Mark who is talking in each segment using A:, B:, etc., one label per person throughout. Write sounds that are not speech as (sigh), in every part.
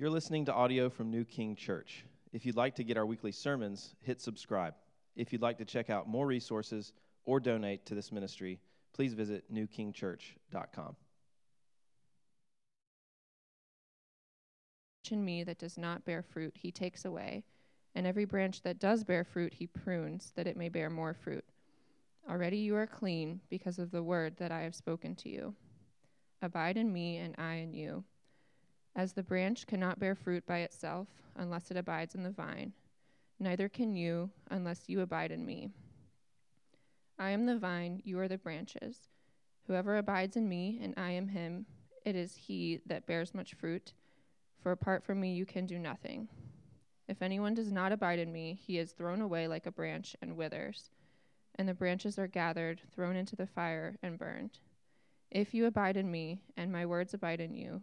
A: You're listening to audio from New King Church. If you'd like to get our weekly sermons, hit subscribe. If you'd like to check out more resources or donate to this ministry, please visit newkingchurch.com.
B: in me that does not bear fruit, he takes away. And every branch that does bear fruit, he prunes, that it may bear more fruit. Already you are clean because of the word that I have spoken to you. Abide in me, and I in you. As the branch cannot bear fruit by itself unless it abides in the vine, neither can you unless you abide in me. I am the vine, you are the branches. Whoever abides in me, and I in him, it is he that bears much fruit for apart from me you can do nothing. If anyone does not abide in me, he is thrown away like a branch and withers, and the branches are gathered, thrown into the fire, and burned. If you abide in me, and my words abide in you,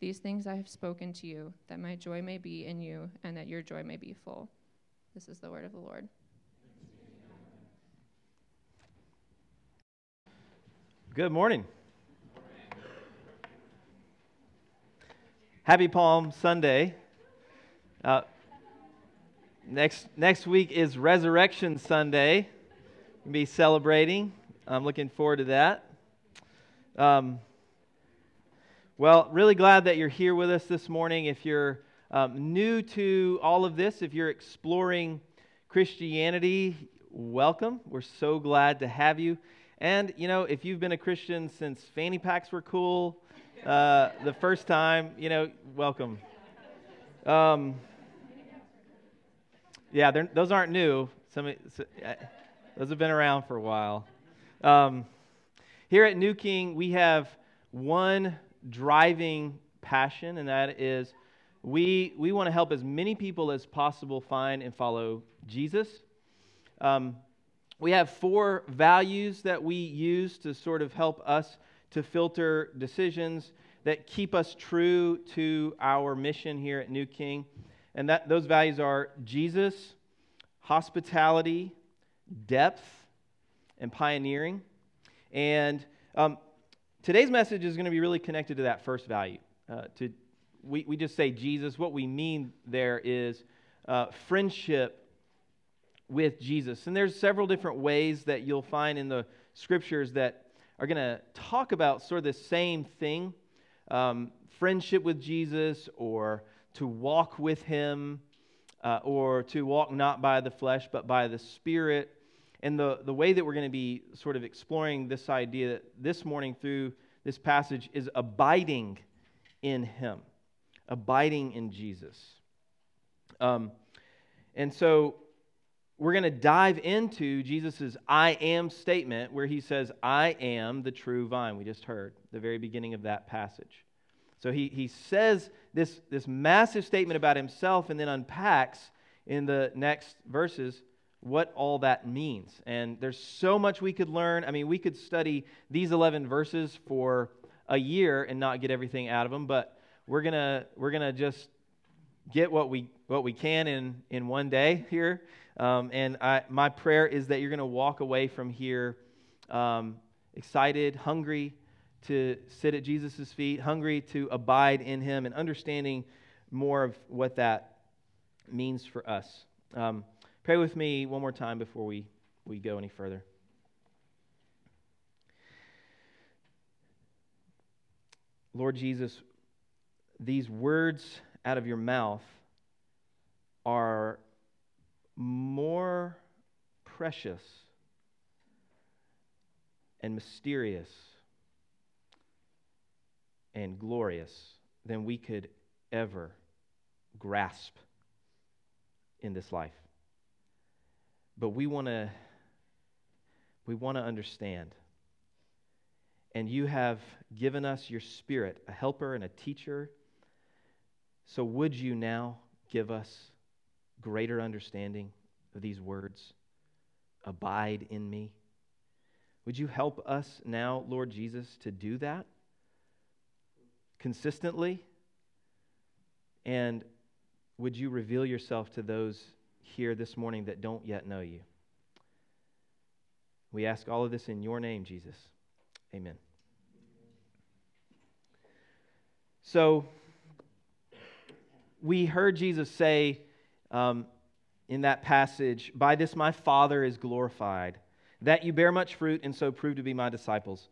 B: These things I have spoken to you, that my joy may be in you, and that your joy may be full. This is the word of the Lord.
A: Good morning. Happy Palm Sunday. Uh, next, next week is Resurrection Sunday. We'll be celebrating. I'm looking forward to that. Um, well, really glad that you're here with us this morning. If you're um, new to all of this, if you're exploring Christianity, welcome. We're so glad to have you. And, you know, if you've been a Christian since fanny packs were cool uh, the first time, you know, welcome. Um, yeah, those aren't new. Some, those have been around for a while. Um, here at New King, we have one driving passion, and that is we, we want to help as many people as possible find and follow Jesus. Um, we have four values that we use to sort of help us to filter decisions that keep us true to our mission here at New King. And that, those values are Jesus, hospitality, depth, and pioneering. And um, today's message is going to be really connected to that first value. Uh, to, we, we just say Jesus. What we mean there is uh, friendship with Jesus. And there's several different ways that you'll find in the scriptures that are going to talk about sort of the same thing um, friendship with Jesus or to walk with him uh, or to walk not by the flesh but by the Spirit. And the, the way that we're going to be sort of exploring this idea this morning through this passage is abiding in him, abiding in Jesus. Um, and so we're going to dive into Jesus' I am statement where he says, I am the true vine. We just heard the very beginning of that passage. So he, he says this, this massive statement about himself and then unpacks in the next verses what all that means. And there's so much we could learn. I mean, we could study these 11 verses for a year and not get everything out of them, but we're going to we're going to just get what we what we can in in one day here. Um, and I, my prayer is that you're going to walk away from here um, excited, hungry, to sit at Jesus' feet, hungry to abide in him, and understanding more of what that means for us. Um, pray with me one more time before we, we go any further. Lord Jesus, these words out of your mouth are more precious and mysterious and glorious than we could ever grasp in this life. But we want to we want to understand. And you have given us your spirit, a helper and a teacher. So would you now give us greater understanding of these words Abide in me. Would you help us now, Lord Jesus, to do that consistently? And would you reveal yourself to those here this morning that don't yet know you? We ask all of this in your name, Jesus. Amen. So, we heard Jesus say um, in that passage, By this my Father is glorified, that you bear much fruit and so prove to be my disciples.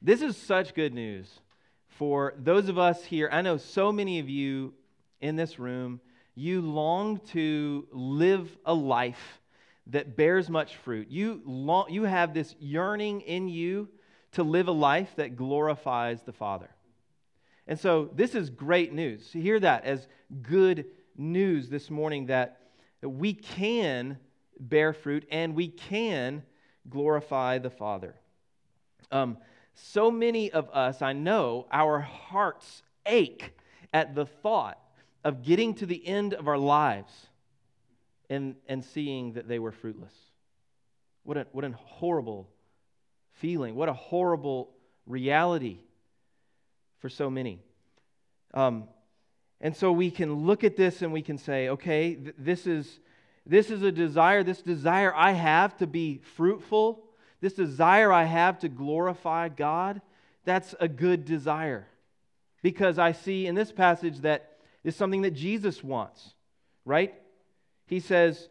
A: This is such good news for those of us here. I know so many of you in this room, you long to live a life that bears much fruit. You, long, you have this yearning in you to live a life that glorifies the Father. And so this is great news. hear that as good news this morning that we can bear fruit and we can glorify the Father. Um, so many of us, I know, our hearts ache at the thought of getting to the end of our lives and, and seeing that they were fruitless. What a, what a horrible feeling. What a horrible reality for so many. Um, and so we can look at this and we can say, okay, th- this, is, this is a desire, this desire I have to be fruitful, this desire I have to glorify God, that's a good desire. Because I see in this passage that is something that Jesus wants, right? He says,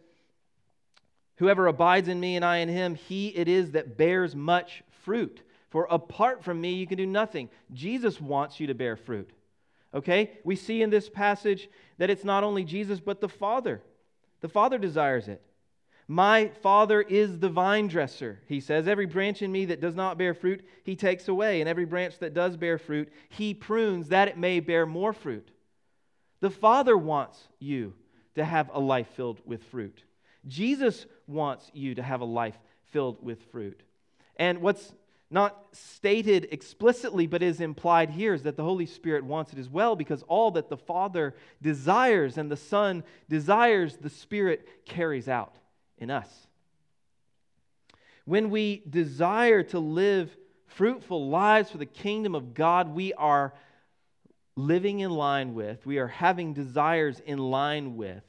A: Whoever abides in me and I in him, he it is that bears much fruit. For apart from me, you can do nothing. Jesus wants you to bear fruit. Okay? We see in this passage that it's not only Jesus, but the Father. The Father desires it. My Father is the vine dresser, he says. Every branch in me that does not bear fruit, he takes away. And every branch that does bear fruit, he prunes that it may bear more fruit. The Father wants you to have a life filled with fruit. Jesus wants you to have a life filled with fruit. And what's not stated explicitly but is implied here is that the Holy Spirit wants it as well because all that the Father desires and the Son desires, the Spirit carries out in us. When we desire to live fruitful lives for the kingdom of God, we are living in line with, we are having desires in line with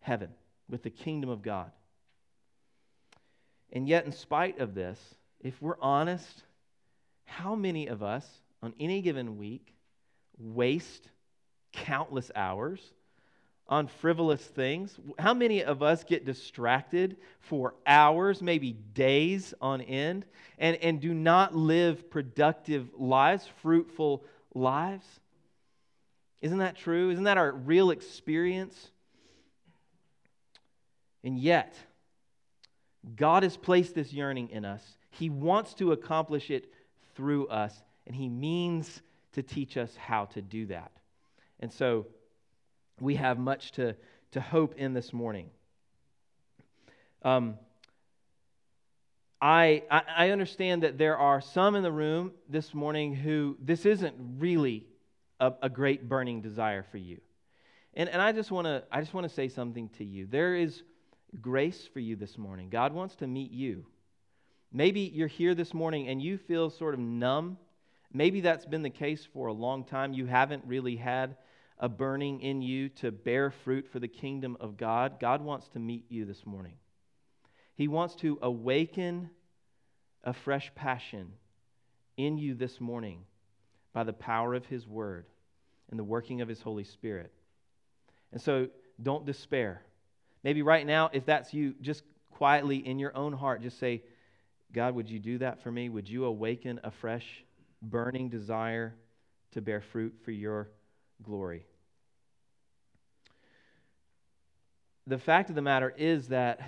A: heaven, with the kingdom of God. And yet, in spite of this, if we're honest, how many of us on any given week waste countless hours on frivolous things? How many of us get distracted for hours, maybe days on end, and, and do not live productive lives, fruitful lives? Isn't that true? Isn't that our real experience? And yet, God has placed this yearning in us. He wants to accomplish it through us, and He means to teach us how to do that. And so, we have much to, to hope in this morning. Um, I, I, I understand that there are some in the room this morning who this isn't really a, a great burning desire for you. And, and I just want to I just want to say something to you. There is grace for you this morning. God wants to meet you. Maybe you're here this morning and you feel sort of numb. Maybe that's been the case for a long time. You haven't really had a burning in you to bear fruit for the kingdom of God. God wants to meet you this morning. He wants to awaken a fresh passion in you this morning by the power of His Word and the working of His Holy Spirit. And so don't despair. Maybe right now, if that's you, just quietly in your own heart, just say, God, would you do that for me? Would you awaken a fresh, burning desire to bear fruit for your glory? The fact of the matter is that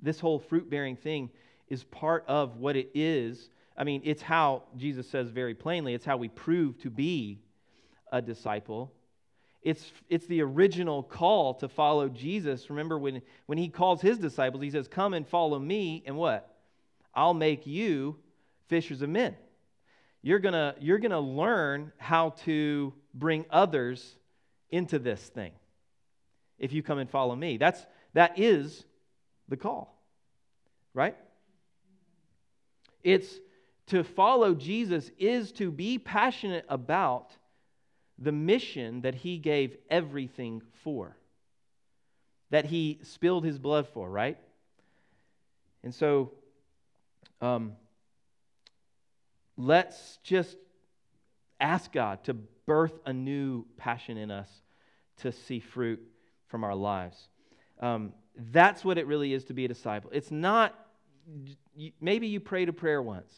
A: this whole fruit bearing thing is part of what it is I mean, it's how Jesus says very plainly, it's how we prove to be a disciple. It's, it's the original call to follow Jesus. Remember when, when he calls his disciples, he says, Come and follow me, and what? I'll make you fishers of men. You're going you're going to learn how to bring others into this thing if you come and follow me. That's, That is the call, right? It's to follow Jesus is to be passionate about the mission that he gave everything for, that he spilled his blood for, right? And so, um, let's just ask God to birth a new passion in us to see fruit from our lives. Um, that's what it really is to be a disciple. It's not, maybe you prayed a prayer once,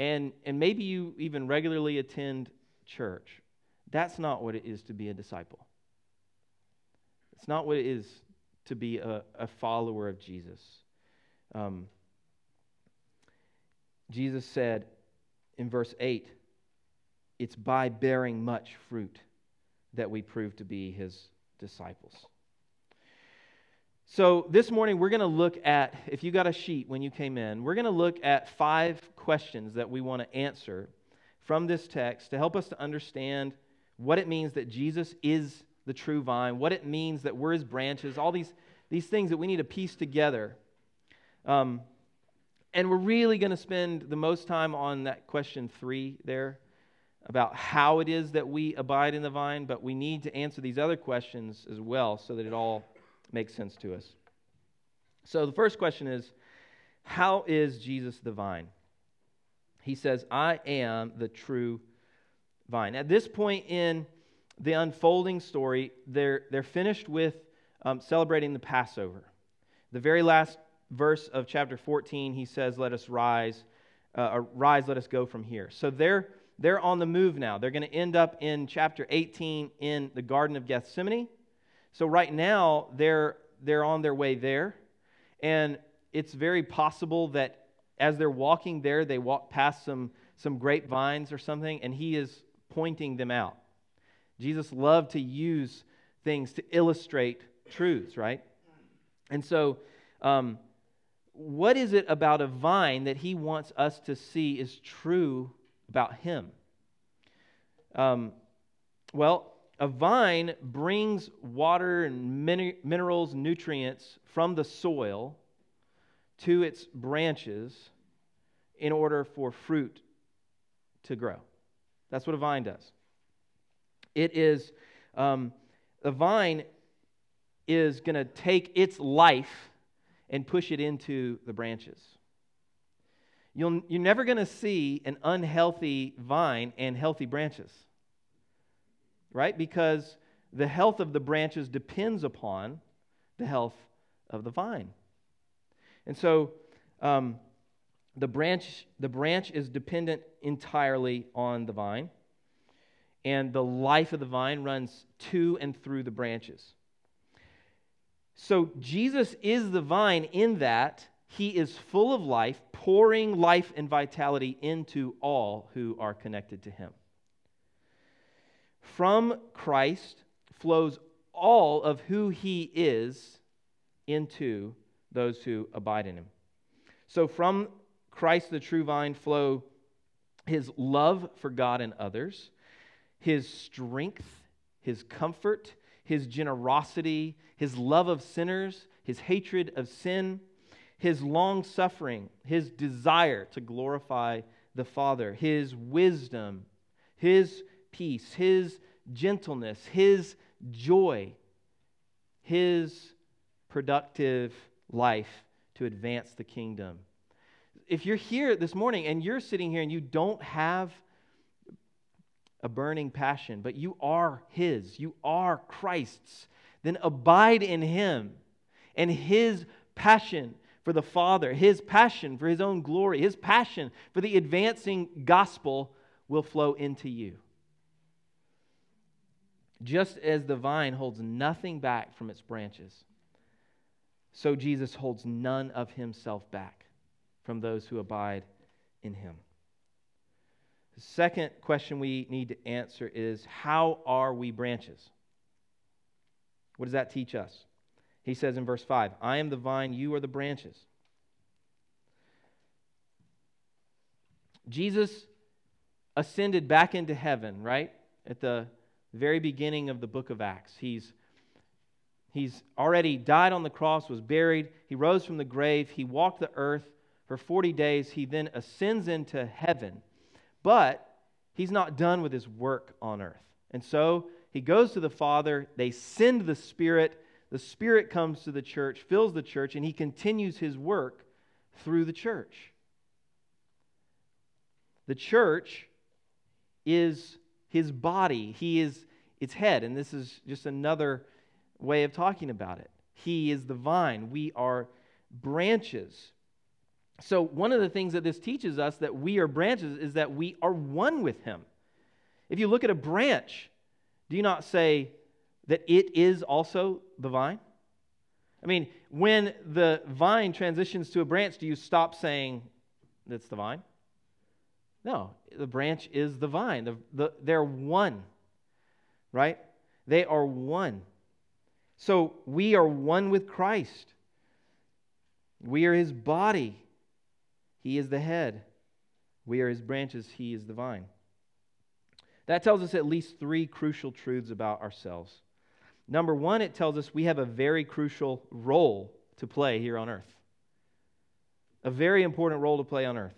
A: and, and maybe you even regularly attend church. That's not what it is to be a disciple. It's not what it is to be a, a follower of Jesus. Um, Jesus said in verse 8, it's by bearing much fruit that we prove to be his disciples. So, this morning we're going to look at, if you got a sheet when you came in, we're going to look at five questions that we want to answer from this text to help us to understand what it means that Jesus is the true vine, what it means that we're his branches, all these, these things that we need to piece together. Um, and we're really going to spend the most time on that question three there about how it is that we abide in the vine, but we need to answer these other questions as well so that it all makes sense to us. So the first question is How is Jesus the vine? He says, I am the true vine. At this point in the unfolding story, they're, they're finished with um, celebrating the Passover. The very last verse of chapter 14, he says, Let us rise, uh, rise, let us go from here. So they're, they're on the move now. They're going to end up in chapter 18 in the Garden of Gethsemane. So right now, they're, they're on their way there. And it's very possible that as they're walking there, they walk past some, some grapevines or something, and he is pointing them out. Jesus loved to use things to illustrate truths, right? And so, um, what is it about a vine that he wants us to see is true about him? Um, well, a vine brings water and min- minerals, nutrients from the soil to its branches in order for fruit to grow. That's what a vine does. It is, um, a vine is going to take its life and push it into the branches. You'll, you're never going to see an unhealthy vine and healthy branches right? Because the health of the branches depends upon the health of the vine. And so um, the, branch, the branch is dependent entirely on the vine, and the life of the vine runs to and through the branches. So Jesus is the vine in that he is full of life, pouring life and vitality into all who are connected to him. From Christ flows all of who he is into those who abide in him. So from Christ, the true vine, flow his love for God and others, his strength, his comfort, his generosity, his love of sinners, his hatred of sin, his long suffering, his desire to glorify the Father, his wisdom, his peace, his gentleness, his joy, his productive life to advance the kingdom. If you're here this morning and you're sitting here and you don't have a burning passion, but you are his, you are Christ's, then abide in him and his passion for the Father, his passion for his own glory, his passion for the advancing gospel will flow into you. Just as the vine holds nothing back from its branches, so Jesus holds none of himself back from those who abide in him. The second question we need to answer is how are we branches? What does that teach us? He says in verse 5 I am the vine, you are the branches. Jesus ascended back into heaven, right? At the very beginning of the book of Acts. He's He's already died on the cross, was buried. He rose from the grave. He walked the earth for 40 days. He then ascends into heaven. But he's not done with his work on earth. And so he goes to the Father. They send the Spirit. The Spirit comes to the church, fills the church, and he continues his work through the church. The church is his body, he is its head. And this is just another way of talking about it. He is the vine, we are branches. So, one of the things that this teaches us that we are branches is that we are one with him. If you look at a branch, do you not say that it is also the vine? I mean, when the vine transitions to a branch, do you stop saying that's the vine? No, the branch is the vine. The, the, they're one, right? They are one. So we are one with Christ. We are his body. He is the head. We are his branches. He is the vine. That tells us at least three crucial truths about ourselves. Number one, it tells us we have a very crucial role to play here on earth. A very important role to play on earth.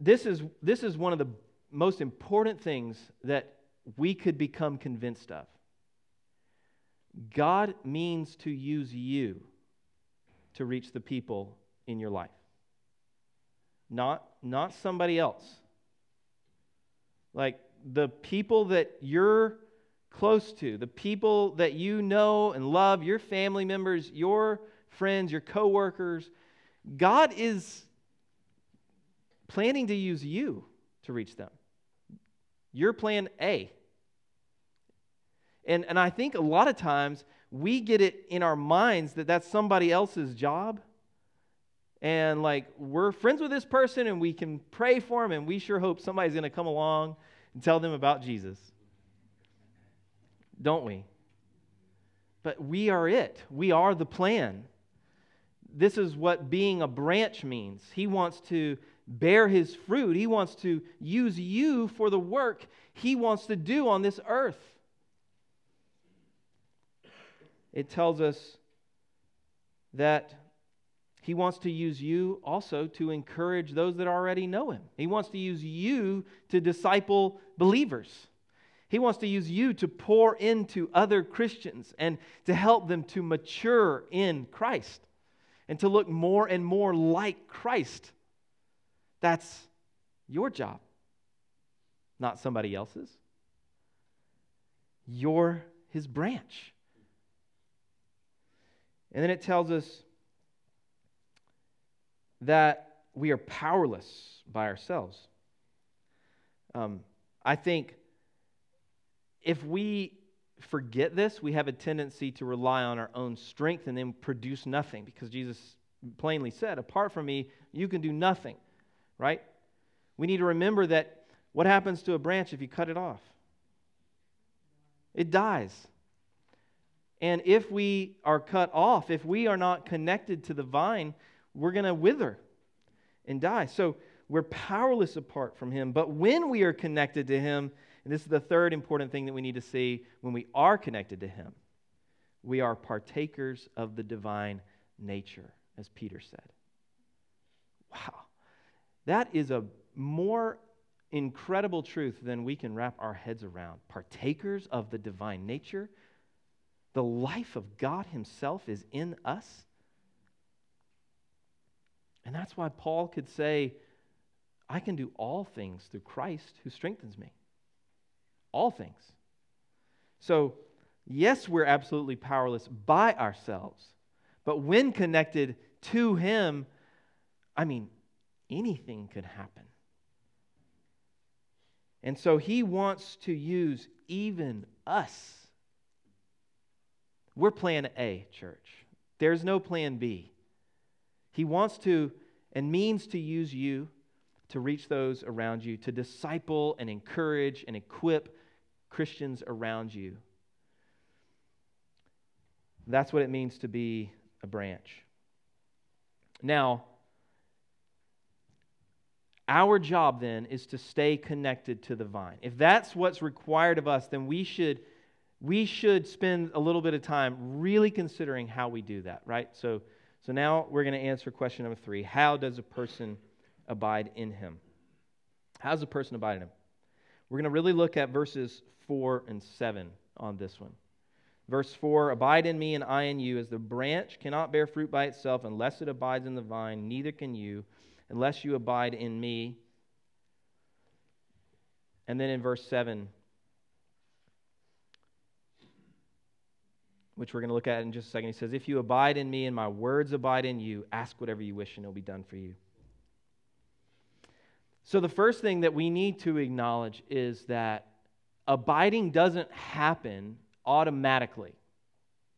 A: This, is, this is one of the most important things that we could become convinced of. God means to use you to reach the people in your life, not, not somebody else. Like the people that you're close to, the people that you know and love, your family members, your friends, your coworkers, God is planning to use you to reach them. Your plan A. And, and I think a lot of times we get it in our minds that that's somebody else's job. And like, we're friends with this person and we can pray for them, and we sure hope somebody's going to come along and tell them about Jesus. Don't we? But we are it, we are the plan. This is what being a branch means. He wants to bear his fruit, he wants to use you for the work he wants to do on this earth it tells us that he wants to use you also to encourage those that already know him. He wants to use you to disciple believers. He wants to use you to pour into other Christians and to help them to mature in Christ and to look more and more like Christ. That's your job, not somebody else's. You're his branch. And then it tells us that we are powerless by ourselves. Um, I think if we forget this, we have a tendency to rely on our own strength and then produce nothing because Jesus plainly said, Apart from me, you can do nothing, right? We need to remember that what happens to a branch if you cut it off? It dies. And if we are cut off, if we are not connected to the vine, we're going to wither and die. So we're powerless apart from Him. But when we are connected to Him, and this is the third important thing that we need to see when we are connected to Him, we are partakers of the divine nature, as Peter said. Wow. That is a more incredible truth than we can wrap our heads around. Partakers of the divine nature the life of God Himself is in us. And that's why Paul could say, I can do all things through Christ who strengthens me. All things. So, yes, we're absolutely powerless by ourselves, but when connected to Him, I mean, anything could happen. And so He wants to use even us we're plan A, church. There's no plan B. He wants to and means to use you to reach those around you, to disciple and encourage and equip Christians around you. That's what it means to be a branch. Now, our job then is to stay connected to the vine. If that's what's required of us, then we should we should spend a little bit of time really considering how we do that, right? So, so now we're going to answer question number three How does a person abide in him? How does a person abide in him? We're going to really look at verses 4 and 7 on this one. Verse 4 Abide in me and I in you, as the branch cannot bear fruit by itself unless it abides in the vine, neither can you unless you abide in me. And then in verse 7, which we're going to look at in just a second. He says, If you abide in me and my words abide in you, ask whatever you wish and it'll be done for you. So, the first thing that we need to acknowledge is that abiding doesn't happen automatically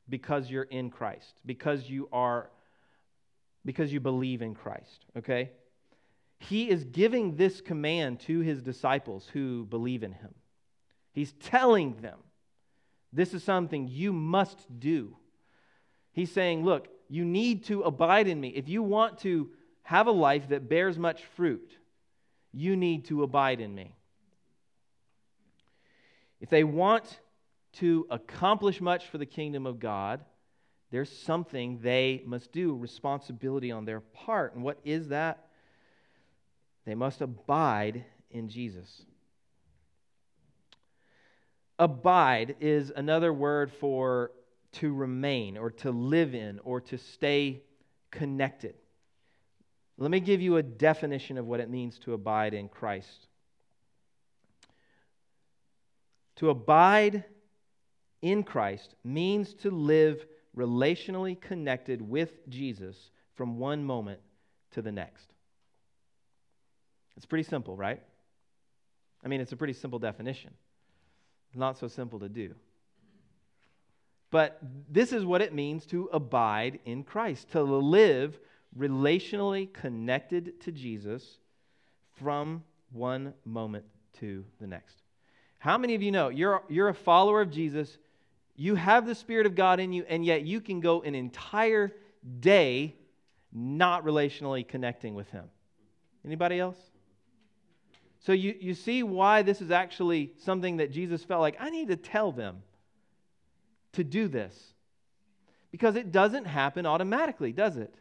A: because you're in Christ, because you are because you believe in Christ, okay? He is giving this command to his disciples who believe in him. He's telling them this is something you must do. He's saying, Look, you need to abide in me. If you want to have a life that bears much fruit, you need to abide in me. If they want to accomplish much for the kingdom of God, there's something they must do, responsibility on their part. And what is that? They must abide in Jesus. Abide is another word for to remain or to live in or to stay connected. Let me give you a definition of what it means to abide in Christ. To abide in Christ means to live relationally connected with Jesus from one moment to the next. It's pretty simple, right? I mean, it's a pretty simple definition not so simple to do. But this is what it means to abide in Christ, to live relationally connected to Jesus from one moment to the next. How many of you know you're, you're a follower of Jesus? You have the Spirit of God in you, and yet you can go an entire day not relationally connecting with Him. Anybody else? So you, you see why this is actually something that Jesus felt like, I need to tell them to do this. Because it doesn't happen automatically, does it?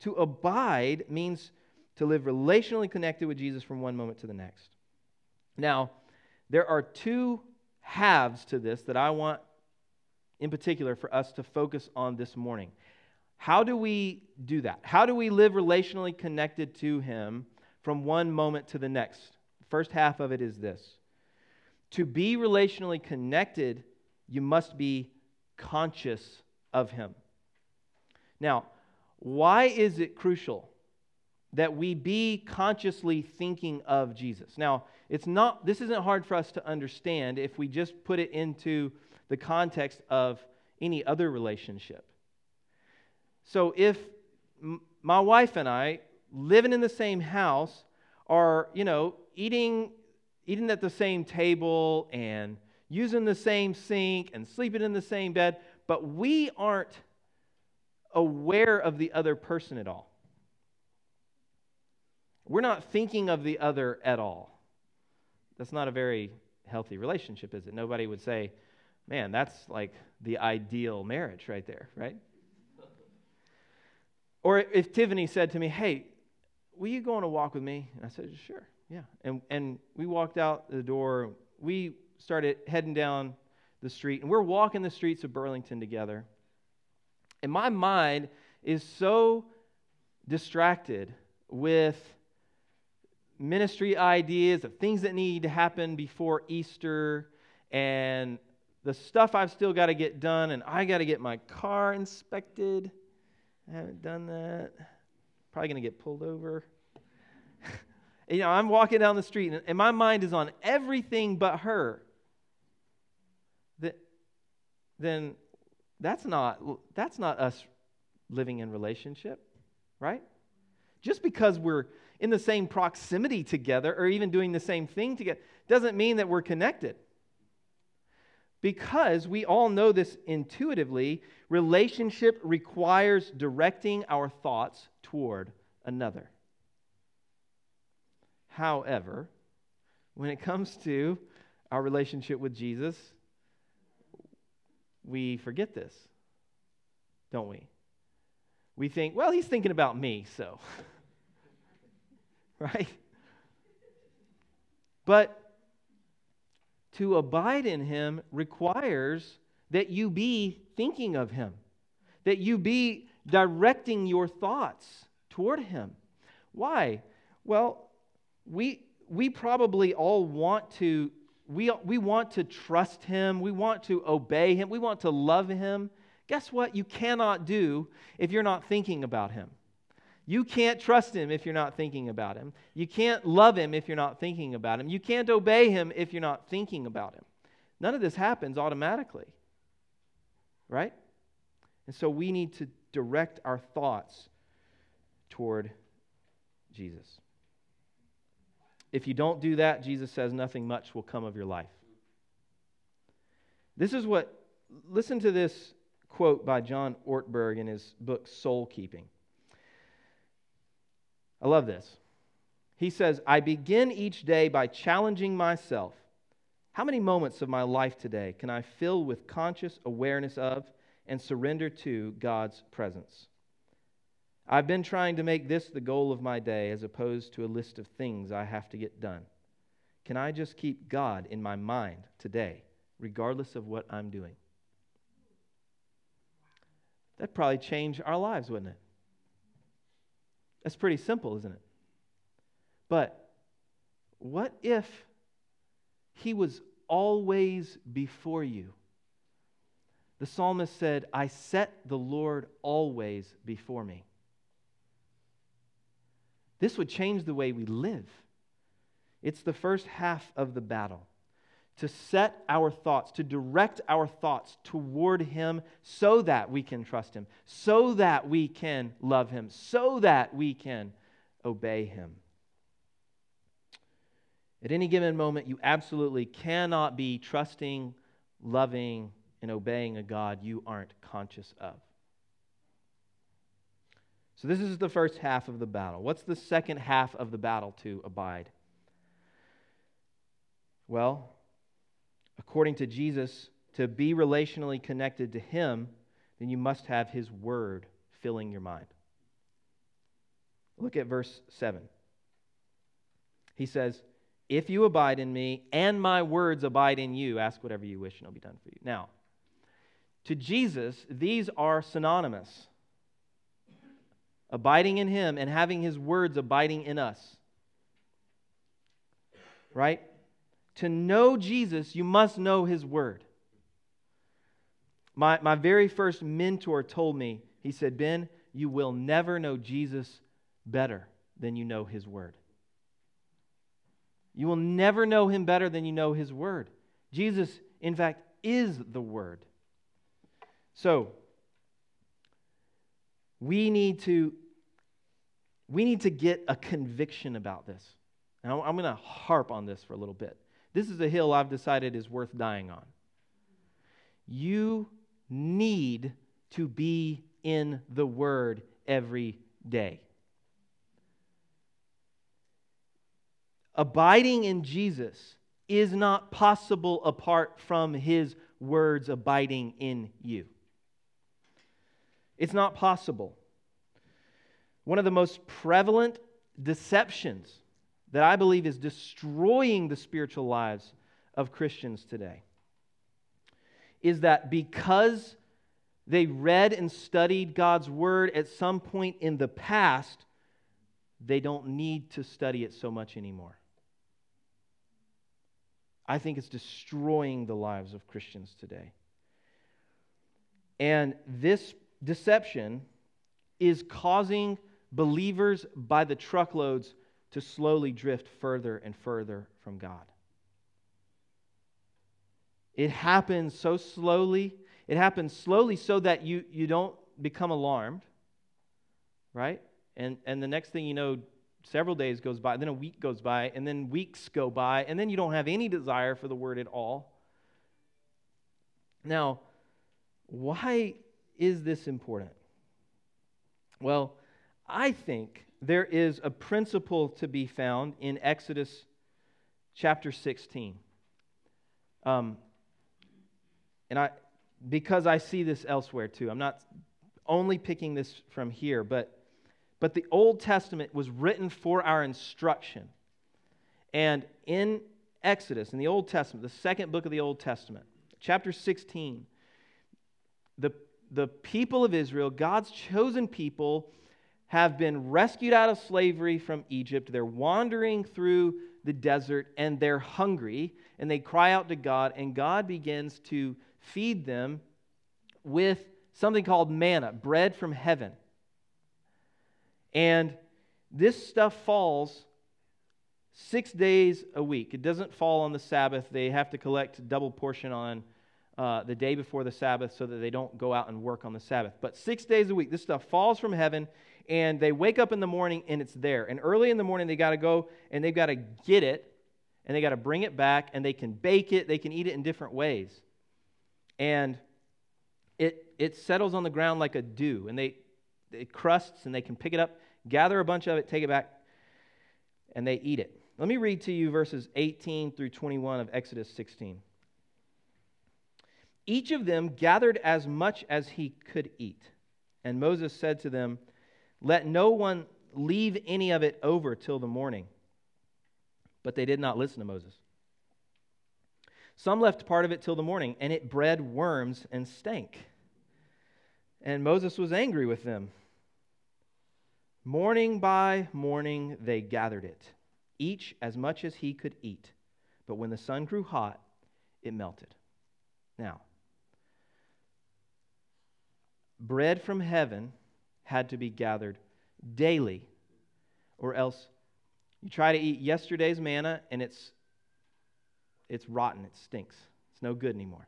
A: To abide means to live relationally connected with Jesus from one moment to the next. Now, there are two halves to this that I want, in particular, for us to focus on this morning. How do we do that? How do we live relationally connected to Him from one moment to the next. First half of it is this To be relationally connected, you must be conscious of Him. Now, why is it crucial that we be consciously thinking of Jesus? Now, it's not this isn't hard for us to understand if we just put it into the context of any other relationship. So if m- my wife and I living in the same house are, you know, eating, eating at the same table and using the same sink and sleeping in the same bed, but we aren't aware of the other person at all. We're not thinking of the other at all. That's not a very healthy relationship, is it? Nobody would say, man, that's like the ideal marriage right there, right? Or if Tiffany said to me, hey, will you go on a walk with me? And I said, sure, yeah. And, and we walked out the door. We started heading down the street, and we're walking the streets of Burlington together. And my mind is so distracted with ministry ideas of things that need to happen before Easter and the stuff I've still got to get done, and I got to get my car inspected. I haven't done that probably going to get pulled over. (laughs) you know, I'm walking down the street and, and my mind is on everything but her. That, then that's not, that's not us living in relationship, right? Just because we're in the same proximity together or even doing the same thing together doesn't mean that we're connected. Because we all know this intuitively, relationship requires directing our thoughts toward another. However, when it comes to our relationship with Jesus, we forget this, don't we? We think, well, he's thinking about me, so. (laughs) right? But to abide in him requires that you be thinking of him, that you be directing your thoughts toward him. Why? Well, we, we probably all want to we, we want to trust him we want to obey him we want to love him guess what you cannot do if you're not thinking about him you can't trust him if you're not thinking about him. You can't love him if you're not thinking about him. You can't obey him if you're not thinking about him. None of this happens automatically right? And so we need to direct our thoughts toward jesus. If you don't do that, Jesus says nothing much will come of your life. This is what, listen to this quote by John Ortberg in his book Soul Keeping. I love this. He says, I begin each day by challenging myself. How many moments of my life today can I fill with conscious awareness of and surrender to God's presence? I've been trying to make this the goal of my day as opposed to a list of things I have to get done. Can I just keep God in my mind today, regardless of what I'm doing? That'd probably change our lives, wouldn't it? That's pretty simple, isn't it? But what if He was always before you? The psalmist said, I set the Lord always before me. This would change the way we live. It's the first half of the battle to set our thoughts, to direct our thoughts toward Him so that we can trust Him, so that we can love Him, so that we can obey Him. At any given moment, you absolutely cannot be trusting, loving, and obeying a God you aren't conscious of. So, this is the first half of the battle. What's the second half of the battle to abide? Well, according to Jesus, to be relationally connected to Him, then you must have His Word filling your mind. Look at verse 7. He says, If you abide in me and my words abide in you, ask whatever you wish and it'll be done for you. Now, to Jesus, these are synonymous abiding in Him and having His words abiding in us. Right? To know Jesus, you must know His Word. My, my very first mentor told me, he said, Ben, you will never know Jesus better than you know His Word. You will never know Him better than you know His Word. Jesus, in fact, is the Word. So, we need to we need to get a conviction about this. Now, I'm going to harp on this for a little bit. This is a hill I've decided is worth dying on. You need to be in the Word every day. Abiding in Jesus is not possible apart from His words abiding in you. It's not possible. One of the most prevalent deceptions that I believe is destroying the spiritual lives of Christians today is that because they read and studied God's Word at some point in the past, they don't need to study it so much anymore. I think it's destroying the lives of Christians today. And this deception is causing believers by the truckloads to slowly drift further and further from God. It happens so slowly. It happens slowly so that you, you don't become alarmed, right? And, and the next thing you know, several days goes by, then a week goes by, and then weeks go by, and then you don't have any desire for the word at all. Now, why is this important? Well, I think there is a principle to be found in Exodus chapter 16. Um, and I, because I see this elsewhere too. I'm not only picking this from here, but, but the Old Testament was written for our instruction. And in Exodus, in the Old Testament, the second book of the Old Testament, chapter 16, the, the people of Israel, God's chosen people, have been rescued out of slavery from Egypt. They're wandering through the desert and they're hungry and they cry out to God, and God begins to feed them with something called manna, bread from heaven. And this stuff falls six days a week. It doesn't fall on the Sabbath. They have to collect double portion on uh, the day before the Sabbath so that they don't go out and work on the Sabbath. But six days a week, this stuff falls from heaven, and they wake up in the morning and it's there. And early in the morning, they got to go and they've got to get it, and they got to bring it back, and they can bake it, they can eat it in different ways. And it, it settles on the ground like a dew, and they, it crusts, and they can pick it up, gather a bunch of it, take it back, and they eat it. Let me read to you verses 18 through 21 of Exodus 16. Each of them gathered as much as he could eat. And Moses said to them, Let no one leave any of it over till the morning. But they did not listen to Moses. Some left part of it till the morning, and it bred worms and stank. And Moses was angry with them. Morning by morning they gathered it, each as much as he could eat. But when the sun grew hot, it melted. Now, bread from heaven had to be gathered daily, or else you try to eat yesterday's manna and it's it's rotten, it stinks. It's no good anymore.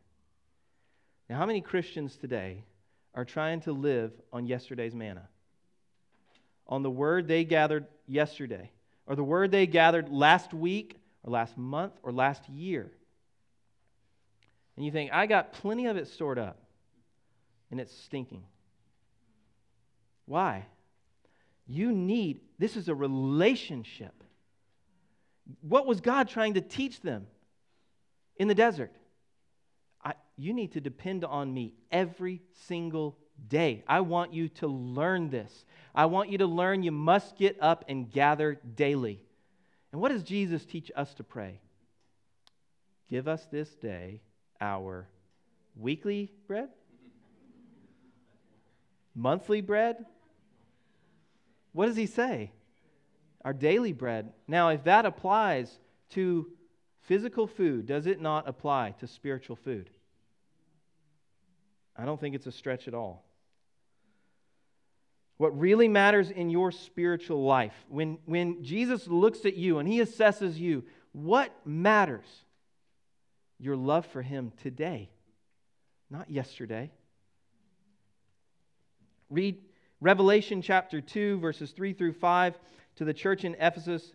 A: Now, how many Christians today are trying to live on yesterday's manna? On the word they gathered yesterday, or the word they gathered last week, or last month, or last year. And you think, I got plenty of it stored up, and it's stinking. Why? You need, this is a relationship. What was God trying to teach them in the desert? I, you need to depend on me every single day. I want you to learn this. I want you to learn you must get up and gather daily. And what does Jesus teach us to pray? Give us this day our weekly bread, monthly bread. What does he say? our daily bread. Now, if that applies to physical food, does it not apply to spiritual food? I don't think it's a stretch at all. What really matters in your spiritual life, when, when Jesus looks at you and he assesses you, what matters? Your love for him today, not yesterday. Read Revelation chapter 2, verses 3 through 5 to the church in Ephesus,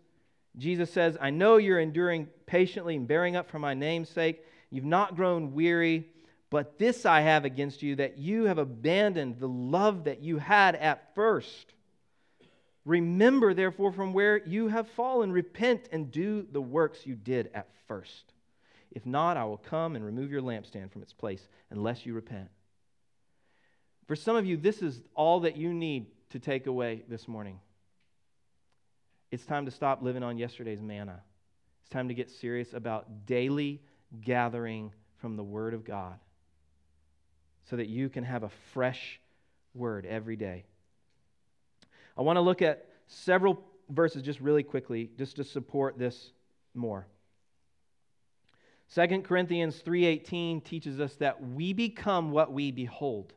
A: Jesus says, I know you're enduring patiently and bearing up for my name's sake. You've not grown weary, but this I have against you that you have abandoned the love that you had at first. Remember, therefore, from where you have fallen, repent and do the works you did at first. If not, I will come and remove your lampstand from its place unless you repent. For some of you, this is all that you need to take away this morning. It's time to stop living on yesterday's manna. It's time to get serious about daily gathering from the Word of God so that you can have a fresh word every day. I want to look at several verses just really quickly just to support this more. 2 Corinthians 3:18 teaches us that we become what we behold.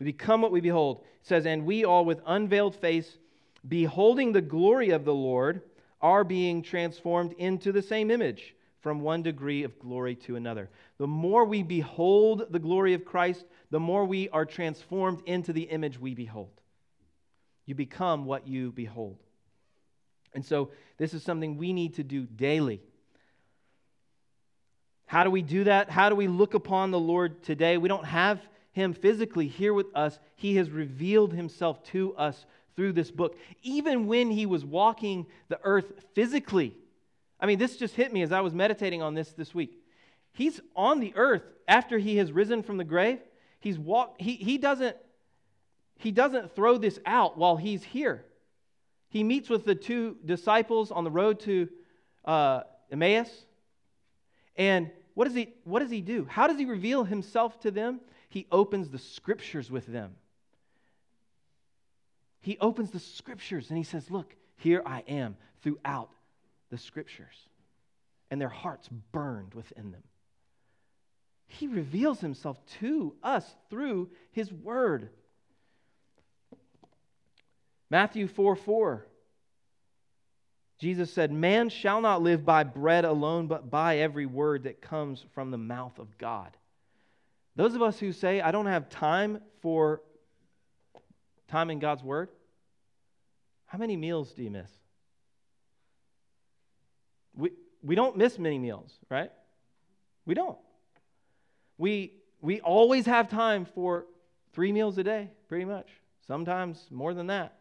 A: We become what we behold. It says, "And we all with unveiled face beholding the glory of the Lord, are being transformed into the same image from one degree of glory to another. The more we behold the glory of Christ, the more we are transformed into the image we behold. You become what you behold. And so, this is something we need to do daily. How do we do that? How do we look upon the Lord today? We don't have him physically here with us. He has revealed himself to us through this book, even when he was walking the earth physically. I mean, this just hit me as I was meditating on this this week. He's on the earth after he has risen from the grave. He's walk, he, he, doesn't, he doesn't throw this out while he's here. He meets with the two disciples on the road to uh, Emmaus. And what does, he, what does he do? How does he reveal himself to them? He opens the scriptures with them. He opens the scriptures and he says, Look, here I am throughout the scriptures. And their hearts burned within them. He reveals himself to us through his word. Matthew 4 4. Jesus said, Man shall not live by bread alone, but by every word that comes from the mouth of God. Those of us who say, I don't have time for time in God's word, how many meals do you miss? We, we don't miss many meals, right? We don't. We, we always have time for three meals a day, pretty much. Sometimes more than that.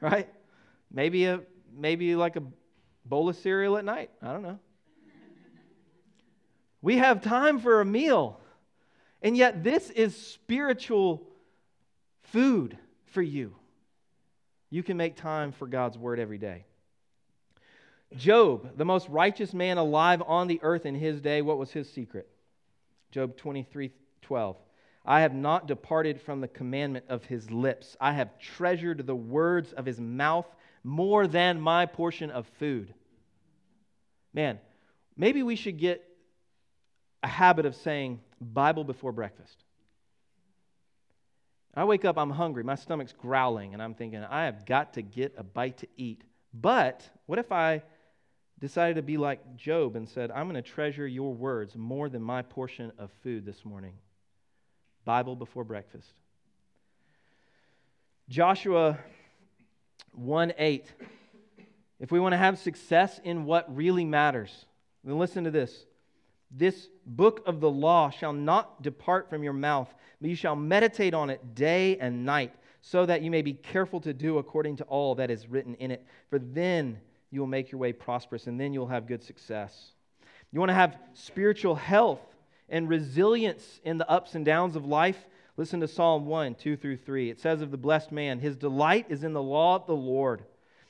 A: Right? Maybe a maybe like a bowl of cereal at night. I don't know. We have time for a meal. And yet this is spiritual food for you. You can make time for God's word every day. Job, the most righteous man alive on the earth in his day, what was his secret? Job 23 12. I have not departed from the commandment of his lips. I have treasured the words of his mouth more than my portion of food. Man, maybe we should get a habit of saying Bible before breakfast. I wake up, I'm hungry, my stomach's growling, and I'm thinking, I have got to get a bite to eat. But what if I decided to be like Job and said, I'm going to treasure your words more than my portion of food this morning? Bible before breakfast. Joshua 1 8. If we want to have success in what really matters, then listen to this. This book of the law shall not depart from your mouth, but you shall meditate on it day and night, so that you may be careful to do according to all that is written in it. For then you will make your way prosperous, and then you'll have good success. You want to have spiritual health and resilience in the ups and downs of life? Listen to Psalm 1, 2 through 3. It says of the blessed man, His delight is in the law of the Lord,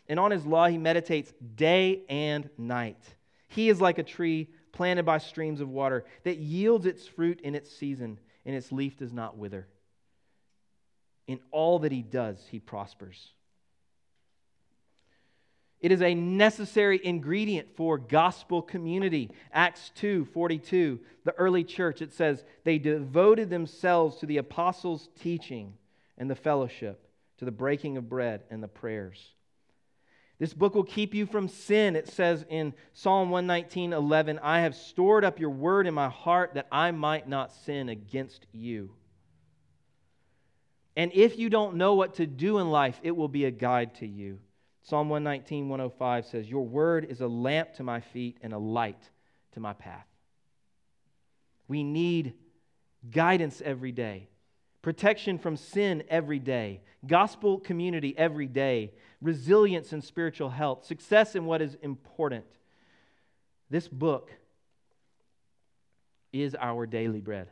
A: and on His law he meditates day and night. He is like a tree planted by streams of water that yields its fruit in its season, and its leaf does not wither. In all that he does, he prospers. It is a necessary ingredient for gospel community. Acts 2 42, the early church, it says, they devoted themselves to the apostles' teaching and the fellowship, to the breaking of bread and the prayers. This book will keep you from sin. It says in Psalm 119 11, I have stored up your word in my heart that I might not sin against you. And if you don't know what to do in life, it will be a guide to you. Psalm 119, 105 says, Your word is a lamp to my feet and a light to my path. We need guidance every day, protection from sin every day, gospel community every day, resilience and spiritual health, success in what is important. This book is our daily bread.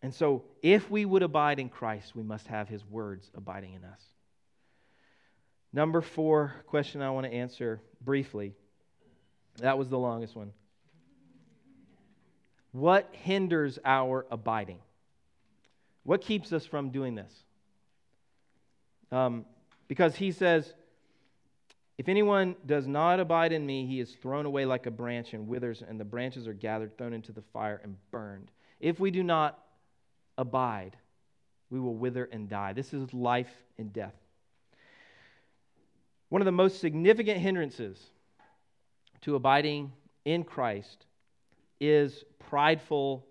A: And so, if we would abide in Christ, we must have his words abiding in us. Number four question I want to answer briefly. That was the longest one. What hinders our abiding? What keeps us from doing this? Um, because he says, If anyone does not abide in me, he is thrown away like a branch and withers, and the branches are gathered, thrown into the fire, and burned. If we do not abide, we will wither and die. This is life and death. One of the most significant hindrances to abiding in Christ is prideful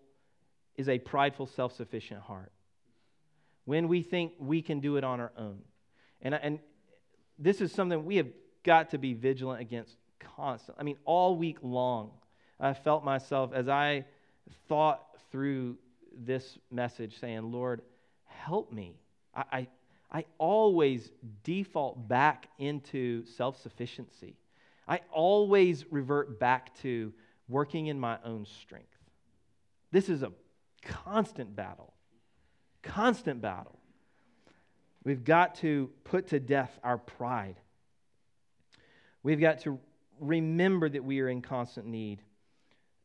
A: is a prideful self-sufficient heart. When we think we can do it on our own. And and this is something we have got to be vigilant against constantly. I mean all week long I felt myself as I thought through this message saying, Lord, help me. I, I, I always default back into self sufficiency. I always revert back to working in my own strength. This is a constant battle. Constant battle. We've got to put to death our pride. We've got to remember that we are in constant need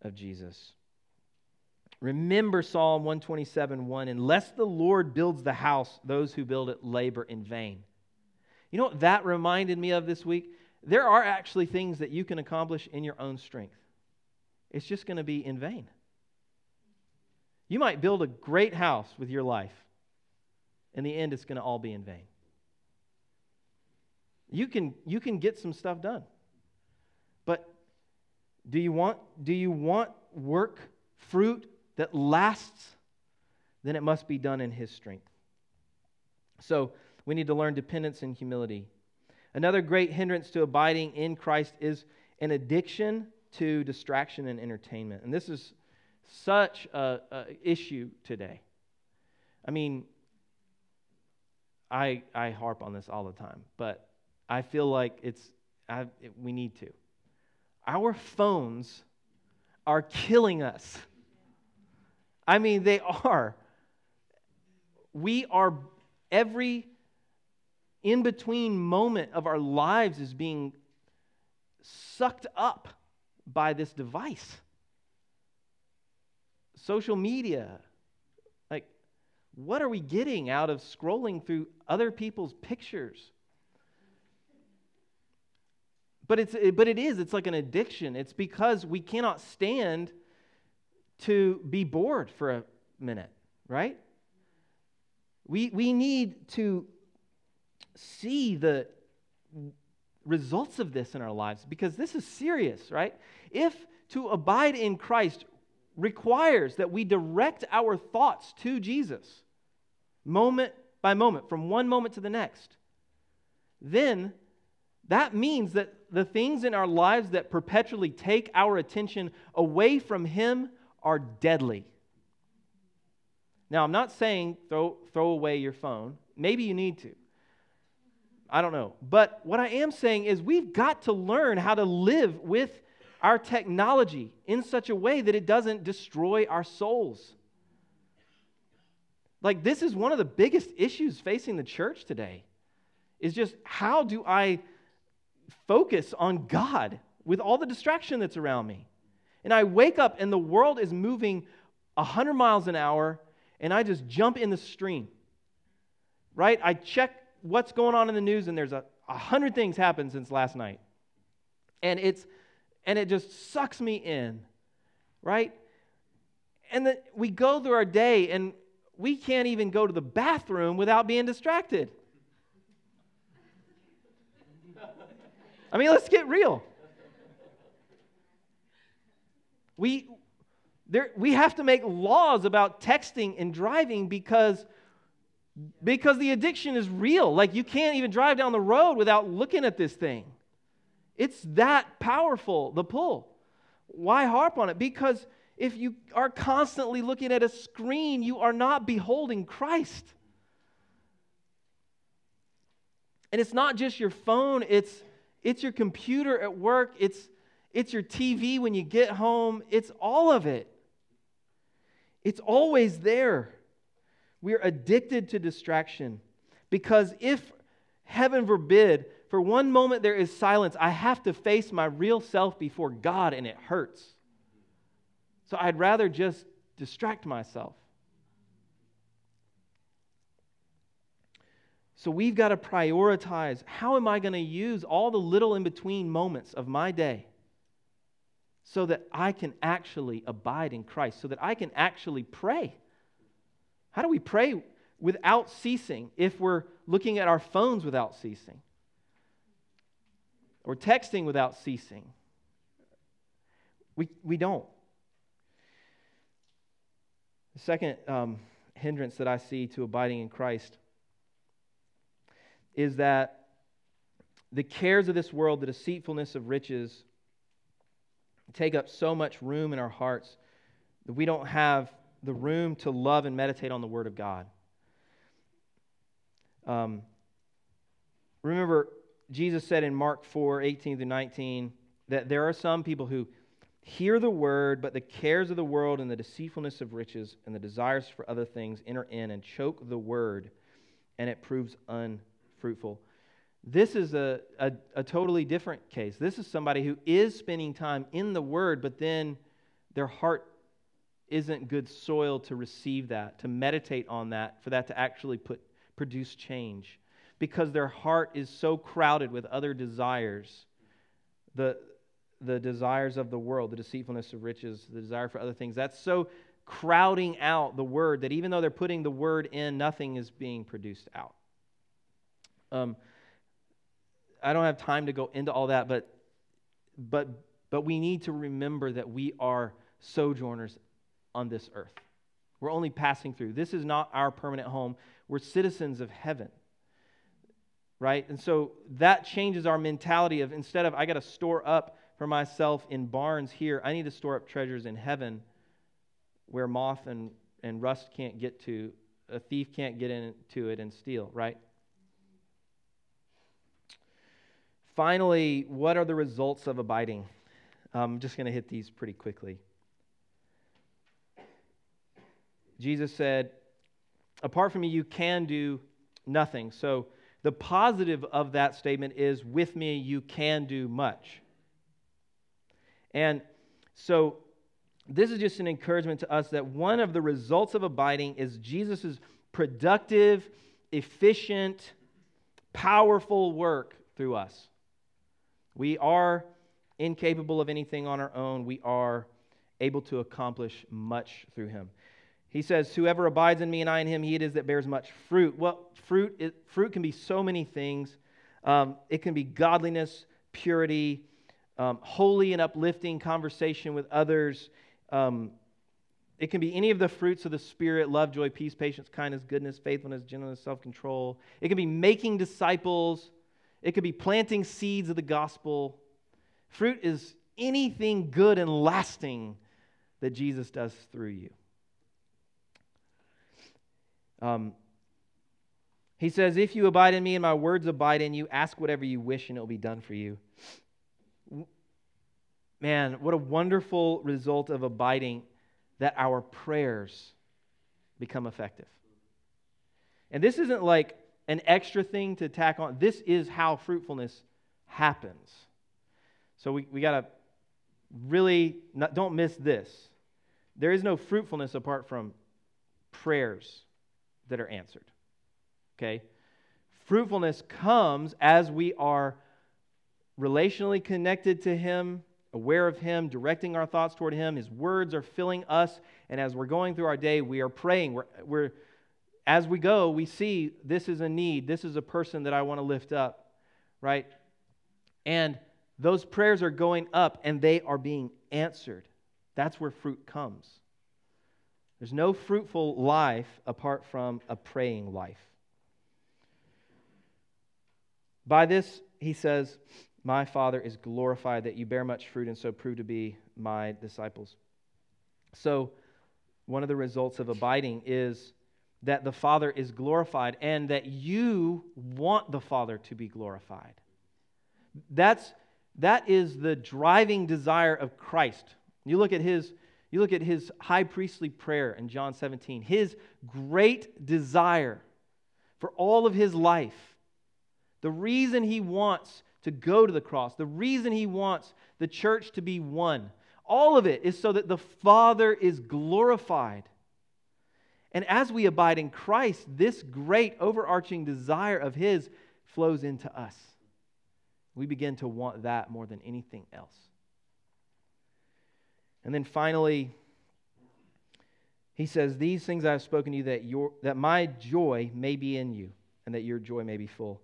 A: of Jesus. Remember Psalm 127 1 Unless the Lord builds the house, those who build it labor in vain. You know what that reminded me of this week? There are actually things that you can accomplish in your own strength, it's just going to be in vain. You might build a great house with your life. In the end, it's going to all be in vain. You can, you can get some stuff done. But do you want, do you want work, fruit that lasts? Then it must be done in His strength. So we need to learn dependence and humility. Another great hindrance to abiding in Christ is an addiction to distraction and entertainment. And this is such a, a issue today. I mean, I, I harp on this all the time, but I feel like it's, I, it, we need to. Our phones are killing us. I mean, they are. We are, every in between moment of our lives is being sucked up by this device social media. What are we getting out of scrolling through other people's pictures? But, it's, but it is, it's like an addiction. It's because we cannot stand to be bored for a minute, right? We, we need to see the results of this in our lives because this is serious, right? If to abide in Christ requires that we direct our thoughts to Jesus moment by moment, from one moment to the next, then that means that the things in our lives that perpetually take our attention away from Him are deadly. Now, I'm not saying throw, throw away your phone. Maybe you need to. I don't know. But what I am saying is we've got to learn how to live with our technology in such a way that it doesn't destroy our souls. Like, this is one of the biggest issues facing the church today is just how do I focus on God with all the distraction that's around me? And I wake up and the world is moving 100 miles an hour and I just jump in the stream. Right? I check what's going on in the news and there's a, a hundred things happened since last night. And it's and it just sucks me in, right? And then we go through our day and we can't even go to the bathroom without being distracted. I mean, let's get real. We, there, we have to make laws about texting and driving because, because the addiction is real. Like, you can't even drive down the road without looking at this thing. It's that powerful, the pull. Why harp on it? Because if you are constantly looking at a screen, you are not beholding Christ. And it's not just your phone, it's, it's your computer at work, it's, it's your TV when you get home, it's all of it. It's always there. We're addicted to distraction because if, heaven forbid, for one moment there is silence, I have to face my real self before God and it hurts. So I'd rather just distract myself. So we've got to prioritize how am I going to use all the little in between moments of my day so that I can actually abide in Christ, so that I can actually pray. How do we pray without ceasing if we're looking at our phones without ceasing? Or texting without ceasing. We, we don't. The second um, hindrance that I see to abiding in Christ is that the cares of this world, the deceitfulness of riches, take up so much room in our hearts that we don't have the room to love and meditate on the Word of God. Um, remember, Jesus said in Mark 4 18 through 19 that there are some people who hear the word, but the cares of the world and the deceitfulness of riches and the desires for other things enter in and choke the word, and it proves unfruitful. This is a, a, a, totally different case. This is somebody who is spending time in the word, but then their heart isn't good soil to receive that, to meditate on that, for that to actually put, produce change. Because their heart is so crowded with other desires. The, the desires of the world, the deceitfulness of riches, the desire for other things. That's so crowding out the word that even though they're putting the word in, nothing is being produced out. Um, I don't have time to go into all that, but, but, but we need to remember that we are sojourners on this earth. We're only passing through. This is not our permanent home. We're citizens of heaven right? And so that changes our mentality of instead of I got to store up for myself in barns here. I need to store up treasures in heaven where moth and, and rust can't get to, a thief can't get into it and steal, right? Finally, what are the results of abiding? I'm just going to hit these pretty quickly. Jesus said, Apart from me, you can do nothing. So, the positive of that statement is, With me, you can do much. And so this is just an encouragement to us that one of the results of abiding is Jesus' productive, efficient, powerful work through us. We are incapable of anything on our own. We are able to accomplish much through him. He says, Whoever abides in me and I in him, he it is that bears much fruit. Well, fruit, it, fruit can be so many things. Um, it can be godliness, purity, um, holy and uplifting conversation with others. Um, it can be any of the fruits of the Spirit love, joy, peace, patience, kindness, goodness, faithfulness, gentleness, self control. It can be making disciples. It could be planting seeds of the gospel. Fruit is anything good and lasting that Jesus does through you. Um, he says, If you abide in me and my words abide in you, ask whatever you wish and it will be done for you man, what a wonderful result of abiding that our prayers become effective. And this isn't like an extra thing to tack on, this is how fruitfulness happens. So we, we got to really not, don't miss this. There is no fruitfulness apart from prayers that are answered. Okay? Fruitfulness comes as we are relationally connected to Him aware of Him, directing our thoughts toward Him. His words are filling us. And as we're going through our day, we are praying. We're, we're, as we go, we see this is a need. This is a person that I want to lift up, right? And those prayers are going up and they are being answered. That's where fruit comes. There's no fruitful life apart from a praying life. By this, he says, my Father is glorified that you bear much fruit and so prove to be my disciples. So, one of the results of abiding is that the Father is glorified and that you want the Father to be glorified. That's, that is the driving desire of Christ. You look at his, you look at his high priestly prayer in John 17, his great desire for all of his life. The reason he wants to go to the cross. The reason he wants the church to be one, all of it is so that the Father is glorified. And as we abide in Christ, this great overarching desire of his flows into us. We begin to want that more than anything else. And then finally, he says, These things I have spoken to you that, your, that my joy may be in you and that your joy may be full.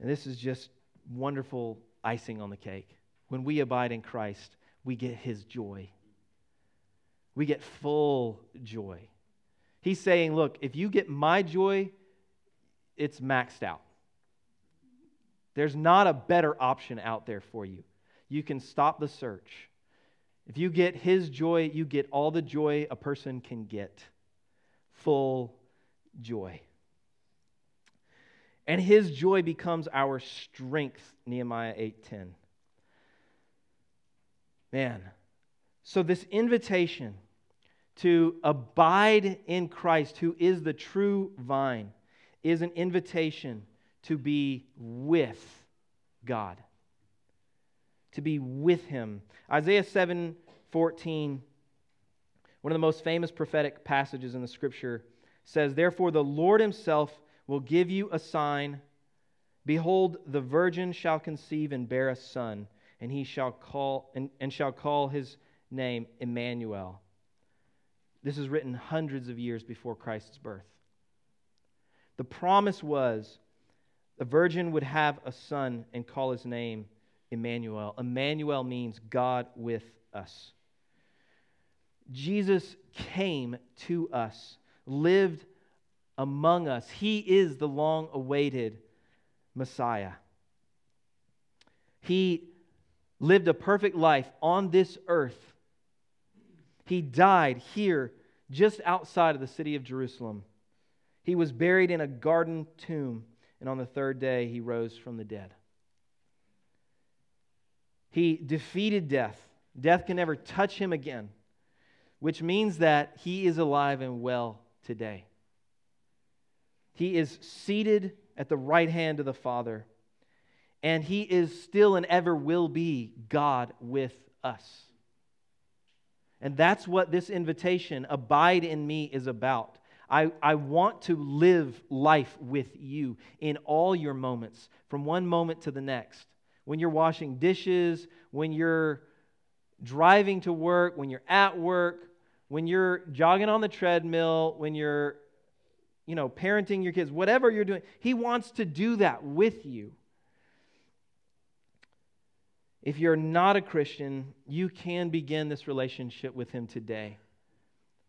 A: And this is just wonderful icing on the cake. When we abide in Christ, we get his joy. We get full joy. He's saying, Look, if you get my joy, it's maxed out. There's not a better option out there for you. You can stop the search. If you get his joy, you get all the joy a person can get full joy. and his joy becomes our strength, Nehemiah 8:10. Man. So this invitation to abide in Christ, who is the true vine, is an invitation to be with God. To be with him. Isaiah 7 14, one of the most famous prophetic passages in the scripture, says, Therefore the Lord himself will give you a sign. Behold, the virgin shall conceive and bear a son, and he shall call and, and shall call his name Emmanuel. This is written hundreds of years before Christ's birth. The promise was the virgin would have a son and call his name Emmanuel. Emmanuel means God with us. Jesus came to us, lived among us. He is the long awaited Messiah. He lived a perfect life on this earth. He died here, just outside of the city of Jerusalem. He was buried in a garden tomb, and on the third day, he rose from the dead. He defeated death. Death can never touch him again, which means that he is alive and well today. He is seated at the right hand of the Father, and he is still and ever will be God with us. And that's what this invitation, abide in me, is about. I, I want to live life with you in all your moments, from one moment to the next. When you're washing dishes, when you're driving to work, when you're at work, when you're jogging on the treadmill, when you're you know, parenting your kids, whatever you're doing, He wants to do that with you. If you're not a Christian, you can begin this relationship with Him today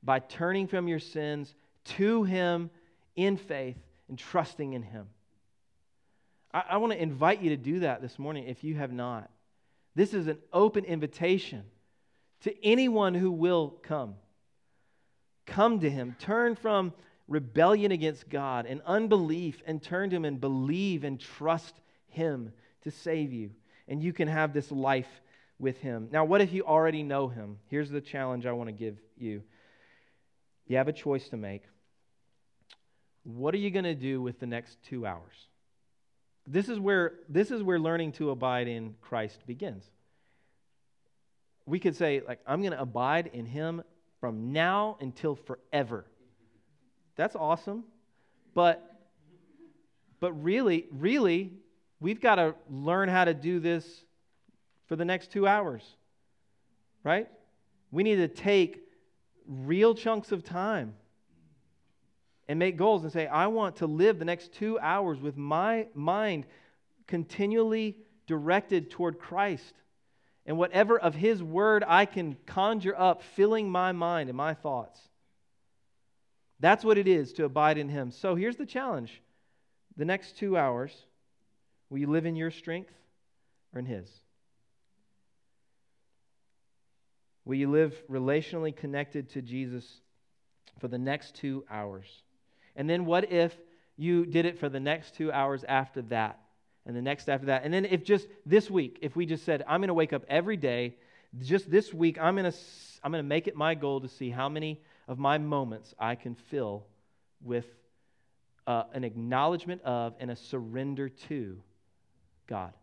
A: by turning from your sins to Him in faith and trusting in Him. I, I want to invite you to do that this morning if you have not. This is an open invitation to anyone who will come. Come to Him. Turn from rebellion against God and unbelief and turn to Him and believe and trust Him to save you. And you can have this life with Him. Now, what if you already know Him? Here's the challenge I want to give you you have a choice to make. What are you going to do with the next two hours? This is where this is where learning to abide in Christ begins. We could say, like, I'm going to abide in Him from now until forever. That's awesome. But but really, really, we've got to learn how to do this for the next 2 hours. Right? We need to take real chunks of time and make goals and say, I want to live the next two hours with my mind continually directed toward Christ. And whatever of His word I can conjure up, filling my mind and my thoughts. That's what it is to abide in Him. So here's the challenge the next two hours, will you live in your strength or in His? Will you live relationally connected to Jesus for the next two hours? And then what if you did it for the next two hours after that? And the next after that. And then if just this week, if we just said, I'm going to wake up every day, just this week, I'm going to, I'm going to make it my goal to see how many of my moments I can fill with uh, an acknowledgement of and a surrender to God.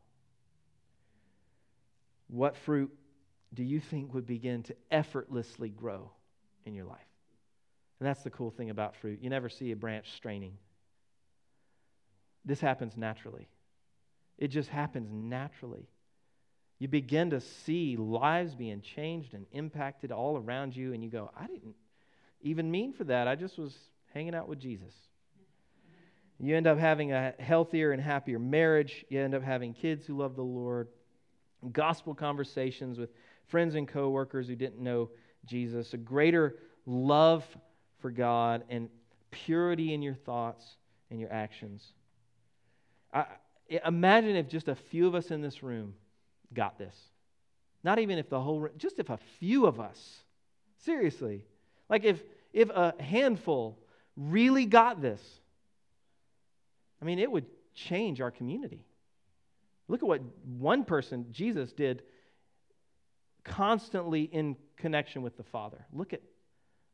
A: What fruit do you think would begin to effortlessly grow in your life? And that's the cool thing about fruit. You never see a branch straining. This happens naturally. It just happens naturally. You begin to see lives being changed and impacted all around you, and you go, I didn't even mean for that. I just was hanging out with Jesus. You end up having a healthier and happier marriage. You end up having kids who love the Lord, gospel conversations with friends and coworkers who didn't know Jesus, a greater love for God, and purity in your thoughts and your actions. I, imagine if just a few of us in this room got this. Not even if the whole, just if a few of us, seriously, like if if a handful really got this, I mean, it would change our community. Look at what one person, Jesus, did constantly in connection with the Father. Look at,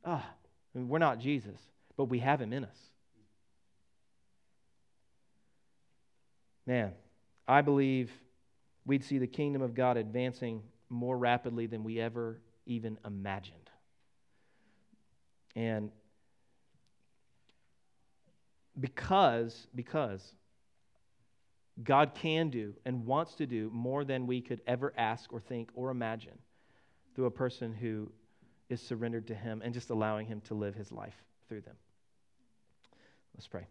A: ah, I mean, we're not Jesus, but we have him in us. Man, I believe we'd see the kingdom of God advancing more rapidly than we ever even imagined. And because because God can do and wants to do more than we could ever ask or think or imagine through a person who is surrendered to Him and just allowing Him to live His life through them. Let's pray.